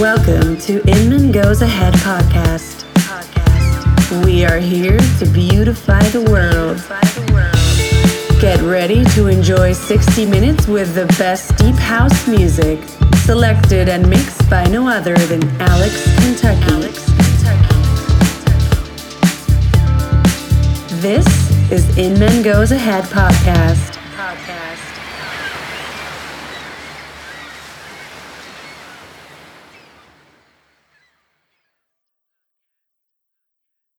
Welcome to Inman Goes Ahead podcast. We are here to beautify the world. Get ready to enjoy 60 minutes with the best deep house music, selected and mixed by no other than Alex Kentucky. This is Inman Goes Ahead podcast.